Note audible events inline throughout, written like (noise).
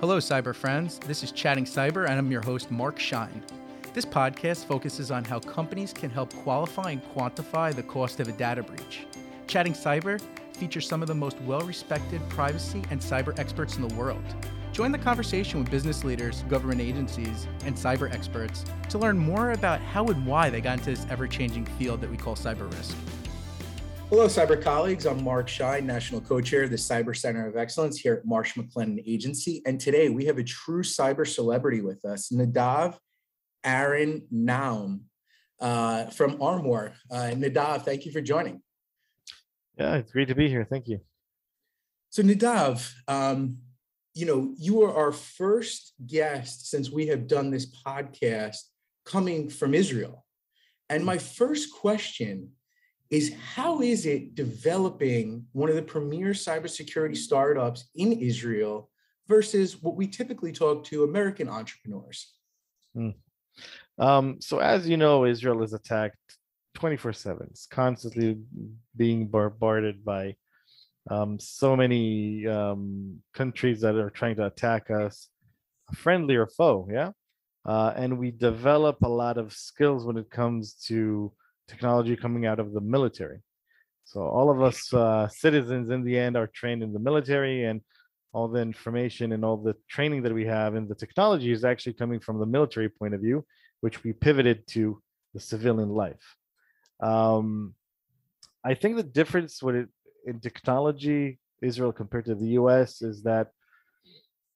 Hello, cyber friends. This is Chattinn Cyber, and I'm your host, Marc Schein. This podcast focuses on how companies can help qualify and quantify the cost of a data breach. Chattinn Cyber features some of the most well respected privacy and cyber experts in the world. Join the conversation with business leaders, government agencies, and cyber experts to learn more about how and why they got into this ever changing field that we call cyber risk. Hello, cyber colleagues. I'm Marc Schein, National Co-Chair of the Cyber Center of Excellence here at Marsh McLennan Agency. And today we have a true cyber celebrity with us, Nadav Aharon-Nov uh, from R-MOR. Uh, Nadav, thank you for joining. Yeah, it's great to be here. Thank you. So Nadav, um, you know, you are our first guest since we have done this podcast coming from Israel. And my first question is how is it developing one of the premier cybersecurity startups in Israel versus what we typically talk to American entrepreneurs? Hmm. Um, so, as you know, Israel is attacked 24 7. It's constantly being bombarded by um, so many um, countries that are trying to attack us, friendly or foe. Yeah. Uh, and we develop a lot of skills when it comes to technology coming out of the military. So all of us uh, citizens in the end are trained in the military and all the information and all the training that we have in the technology is actually coming from the military point of view, which we pivoted to the civilian life. Um, I think the difference with it in technology, Israel compared to the US, is that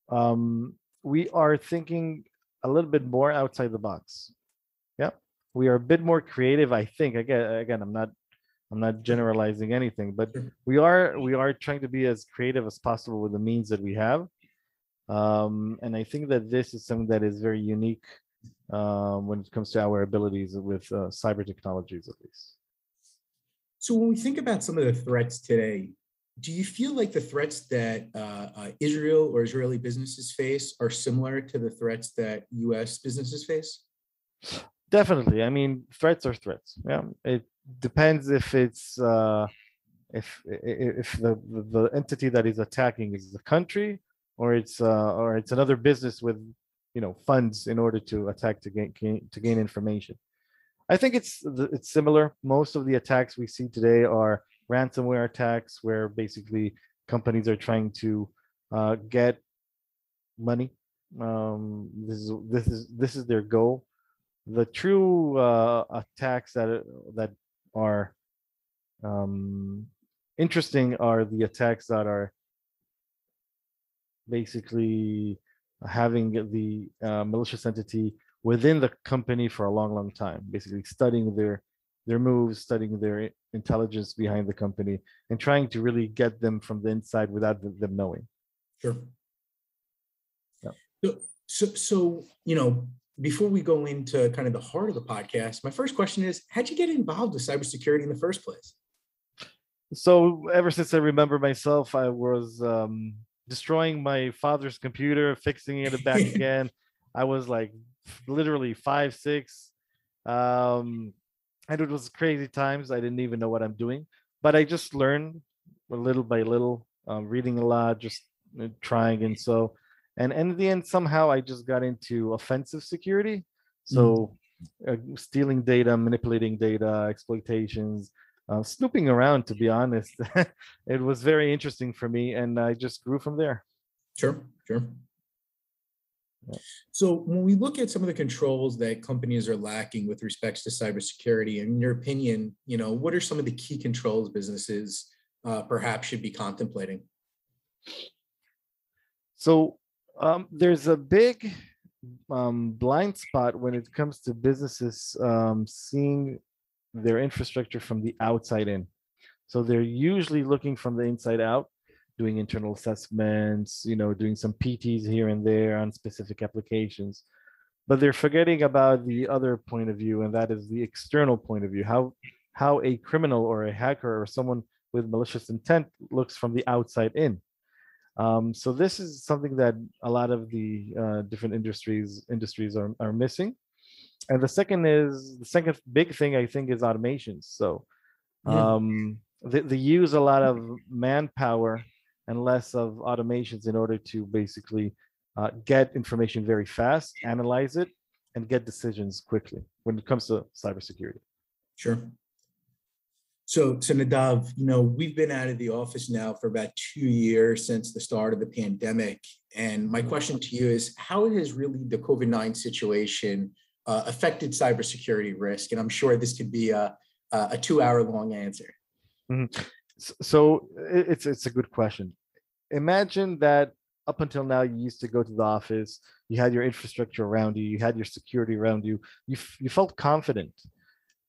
um, we are thinking a little bit more outside the box. We are a bit more creative. I think again, again, I'm not, I'm not generalizing anything, but we are we are trying to be as creative as possible with the means that we have. Um, and I think that this is something that is very unique um, when it comes to our abilities with uh, cyber technologies, at least. So when we think about some of the threats today, do you feel like the threats that uh, uh, Israel or Israeli businesses face are similar to the threats that U.S. businesses face? Definitely. I mean, threats are threats. Yeah, it depends if it's uh, if if the the entity that is attacking is the country or it's uh, or it's another business with you know funds in order to attack to gain, gain to gain information. I think it's it's similar. Most of the attacks we see today are ransomware attacks, where basically companies are trying to uh, get money. Um, this is this is this is their goal. The true uh, attacks that that are um, interesting are the attacks that are basically having the uh, malicious entity within the company for a long, long time, basically studying their their moves, studying their intelligence behind the company, and trying to really get them from the inside without them knowing. Sure. Yeah. So, so, so you know, before we go into kind of the heart of the podcast, my first question is: How'd you get involved with cybersecurity in the first place? So, ever since I remember myself, I was um, destroying my father's computer, fixing it back (laughs) again. I was like literally five, six. Um, and it was crazy times. I didn't even know what I'm doing, but I just learned little by little, um, reading a lot, just uh, trying. And so, and, and in the end, somehow I just got into offensive security. So, mm. uh, stealing data, manipulating data, exploitations, uh, snooping around. To be honest, (laughs) it was very interesting for me, and I just grew from there. Sure, sure. So when we look at some of the controls that companies are lacking with respects to cybersecurity, in your opinion, you know, what are some of the key controls businesses uh, perhaps should be contemplating? So um, there's a big um, blind spot when it comes to businesses um, seeing their infrastructure from the outside in. So they're usually looking from the inside out doing internal assessments, you know, doing some PTs here and there on specific applications. But they're forgetting about the other point of view, and that is the external point of view. How how a criminal or a hacker or someone with malicious intent looks from the outside in. Um, so this is something that a lot of the uh, different industries industries are, are missing. And the second is the second big thing I think is automations. So um, they, they use a lot of manpower and less of automations in order to basically uh, get information very fast, analyze it, and get decisions quickly when it comes to cybersecurity. Sure. So, so Nadav, you know, we've been out of the office now for about two years since the start of the pandemic. And my question to you is how has really the COVID 9 situation uh, affected cybersecurity risk? And I'm sure this could be a, a two hour long answer. Mm-hmm. So it's, it's a good question. Imagine that up until now, you used to go to the office, you had your infrastructure around you, you had your security around you, you, you felt confident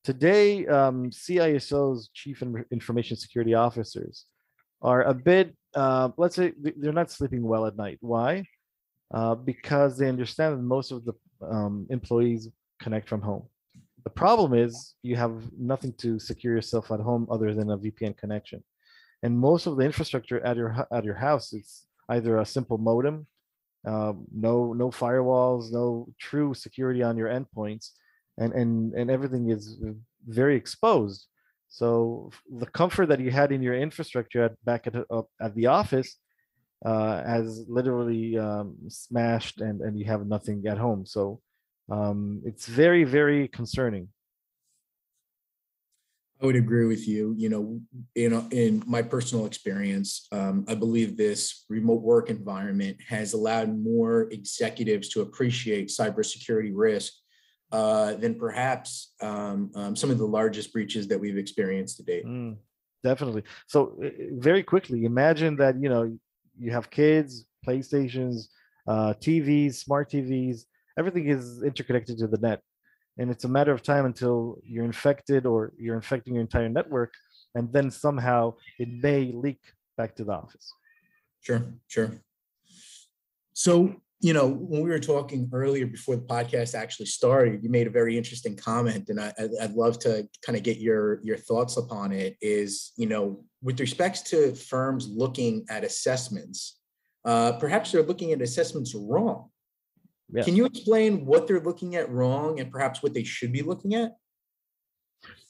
Today, um, CISOs, Chief Information Security Officers, are a bit, uh, let's say, they're not sleeping well at night. Why? Uh, because they understand that most of the um, employees connect from home. The problem is you have nothing to secure yourself at home other than a VPN connection. And most of the infrastructure at your at your house is either a simple modem, uh, no no firewalls, no true security on your endpoints, and and and everything is very exposed. So the comfort that you had in your infrastructure at, back at uh, at the office uh, has literally um, smashed, and and you have nothing at home. So um, it's very very concerning. I would agree with you. You know, in in my personal experience, um, I believe this remote work environment has allowed more executives to appreciate cybersecurity risk uh, than perhaps um, um, some of the largest breaches that we've experienced to date. Mm, definitely. So very quickly, imagine that you know you have kids, PlayStations, uh, TVs, smart TVs. Everything is interconnected to the net, and it's a matter of time until you're infected or you're infecting your entire network, and then somehow it may leak back to the office. Sure, sure. So you know, when we were talking earlier before the podcast actually started, you made a very interesting comment, and I, would love to kind of get your your thoughts upon it. Is you know, with respects to firms looking at assessments, uh, perhaps they're looking at assessments wrong. Can you explain what they're looking at wrong, and perhaps what they should be looking at?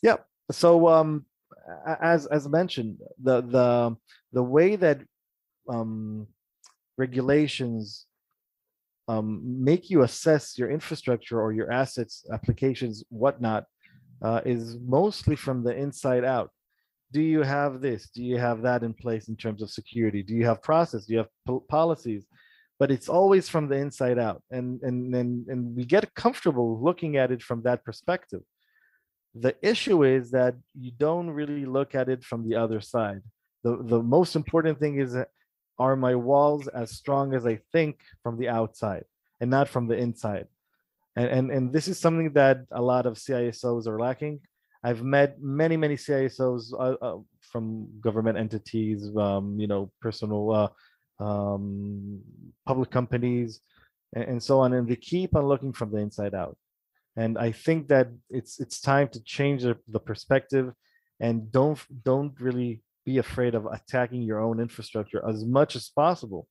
Yeah. So, um, as as mentioned, the the the way that um, regulations um, make you assess your infrastructure or your assets, applications, whatnot, uh, is mostly from the inside out. Do you have this? Do you have that in place in terms of security? Do you have process? Do you have po- policies? But it's always from the inside out, and and and and we get comfortable looking at it from that perspective. The issue is that you don't really look at it from the other side. The the most important thing is are my walls as strong as I think from the outside and not from the inside? And, and, and this is something that a lot of CISOs are lacking. I've met many, many CISOs uh, uh, from government entities, um, you know, personal, uh, um, public companies, and, and so on. And they keep on looking from the inside out. And I think that it's it's time to change the, the perspective and don't don't really be afraid of attacking your own infrastructure as much as possible.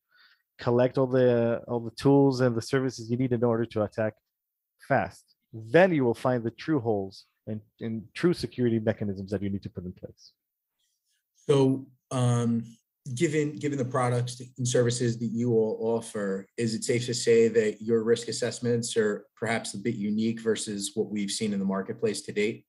Collect all the all the tools and the services you need in order to attack fast. Then you will find the true holes and, and true security mechanisms that you need to put in place. So um, given given the products and services that you all offer is it safe to say that your risk assessments are perhaps a bit unique versus what we've seen in the marketplace to date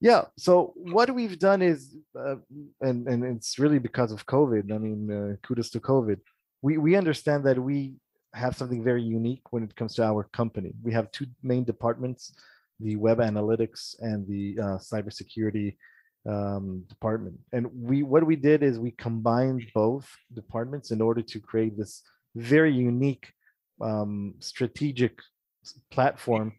yeah so what we've done is uh, and and it's really because of covid i mean uh, kudos to covid. We we understand that we have something very unique when it comes to our company. We have two main departments the web analytics and the uh, cybersecurity um, department. And we what we did is we combined both departments in order to create this very unique um, strategic platform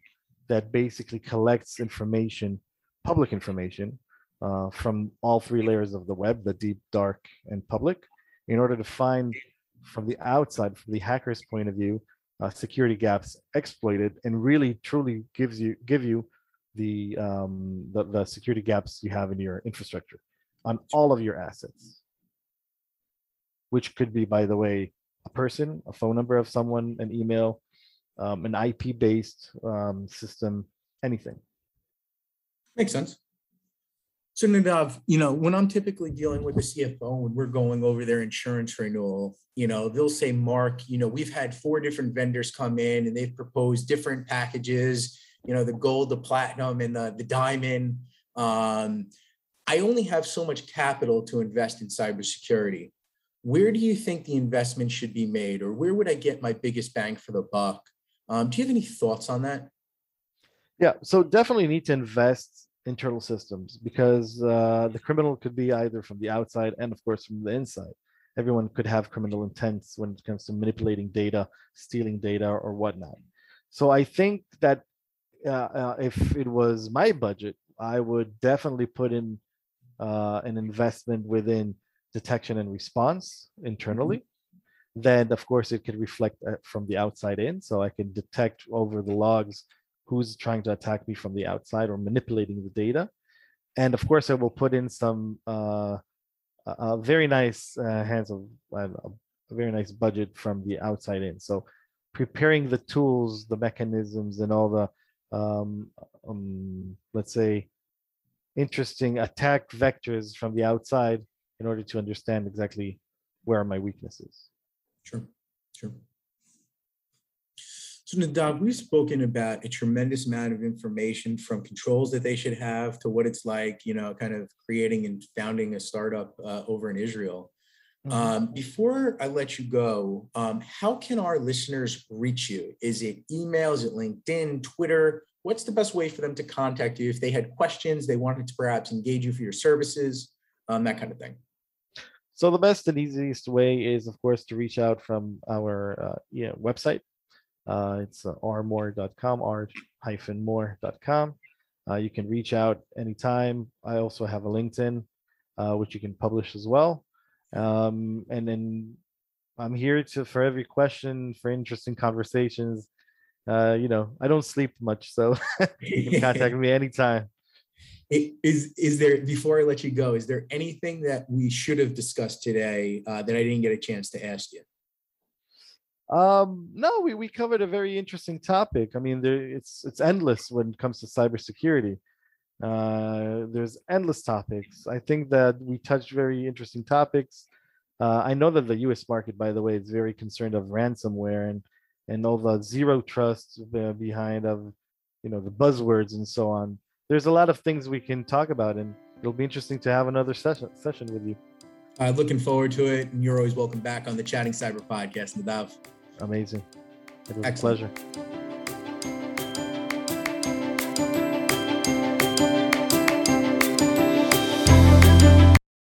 that basically collects information public information uh, from all three layers of the web, the deep, dark, and public, in order to find from the outside, from the hacker's point of view, uh, security gaps exploited, and really truly gives you give you the, um, the the security gaps you have in your infrastructure on all of your assets, which could be, by the way, a person, a phone number of someone, an email, um, an IP-based um, system, anything. Makes sense. So Nadav, you know, when I'm typically dealing with the CFO when we're going over their insurance renewal, you know, they'll say, Marc, you know, we've had four different vendors come in and they've proposed different packages, you know, the gold, the platinum, and the, the diamond. Um, I only have so much capital to invest in cybersecurity. Where do you think the investment should be made, or where would I get my biggest bang for the buck? Um, do you have any thoughts on that? Yeah, so definitely need to invest internal systems because uh, the criminal could be either from the outside and, of course, from the inside. Everyone could have criminal intents when it comes to manipulating data, stealing data, or whatnot. So I think that uh, uh, if it was my budget, I would definitely put in uh, an investment within detection and response internally. Mm-hmm. Then, of course, it could reflect uh, from the outside in. So I can detect over the logs who's trying to attack me from the outside or manipulating the data. And of course, I will put in some uh, a very nice uh, hands of a very nice budget from the outside in. So preparing the tools, the mechanisms, and all the um, um, let's say interesting attack vectors from the outside in order to understand exactly where my weaknesses. Sure, sure. So Nadav, we've spoken about a tremendous amount of information from controls that they should have to what it's like, you know, kind of creating and founding a startup uh, over in Israel. Mm-hmm. Um, before I let you go, um, how can our listeners reach you? Is it email? Is it LinkedIn, Twitter? What's the best way for them to contact you if they had questions, they wanted to perhaps engage you for your services, um, that kind of thing? So the best and easiest way is, of course, to reach out from our uh, yeah, website, uh, it's uh, rmor.com, r-mor.com. Uh, you can reach out anytime. I also have a LinkedIn, uh, which you can publish as well. Um, and then I'm here to for every question, for interesting conversations. Uh, you know, I don't sleep much, so (laughs) you can contact me (laughs) anytime. Is is there before I let you go? Is there anything that we should have discussed today uh, that I didn't get a chance to ask you? Um, no, we, we covered a very interesting topic. I mean, there, it's it's endless when it comes to cybersecurity. Uh, there's endless topics. I think that we touched very interesting topics. Uh, I know that the U.S. market, by the way, is very concerned of ransomware and and all the zero trust behind of you know the buzzwords and so on. There's a lot of things we can talk about, and it'll be interesting to have another session session with you. Uh, looking forward to it, and you're always welcome back on the Chattinn Cyber podcast, Nadav. Amazing. It was Excellent. a pleasure.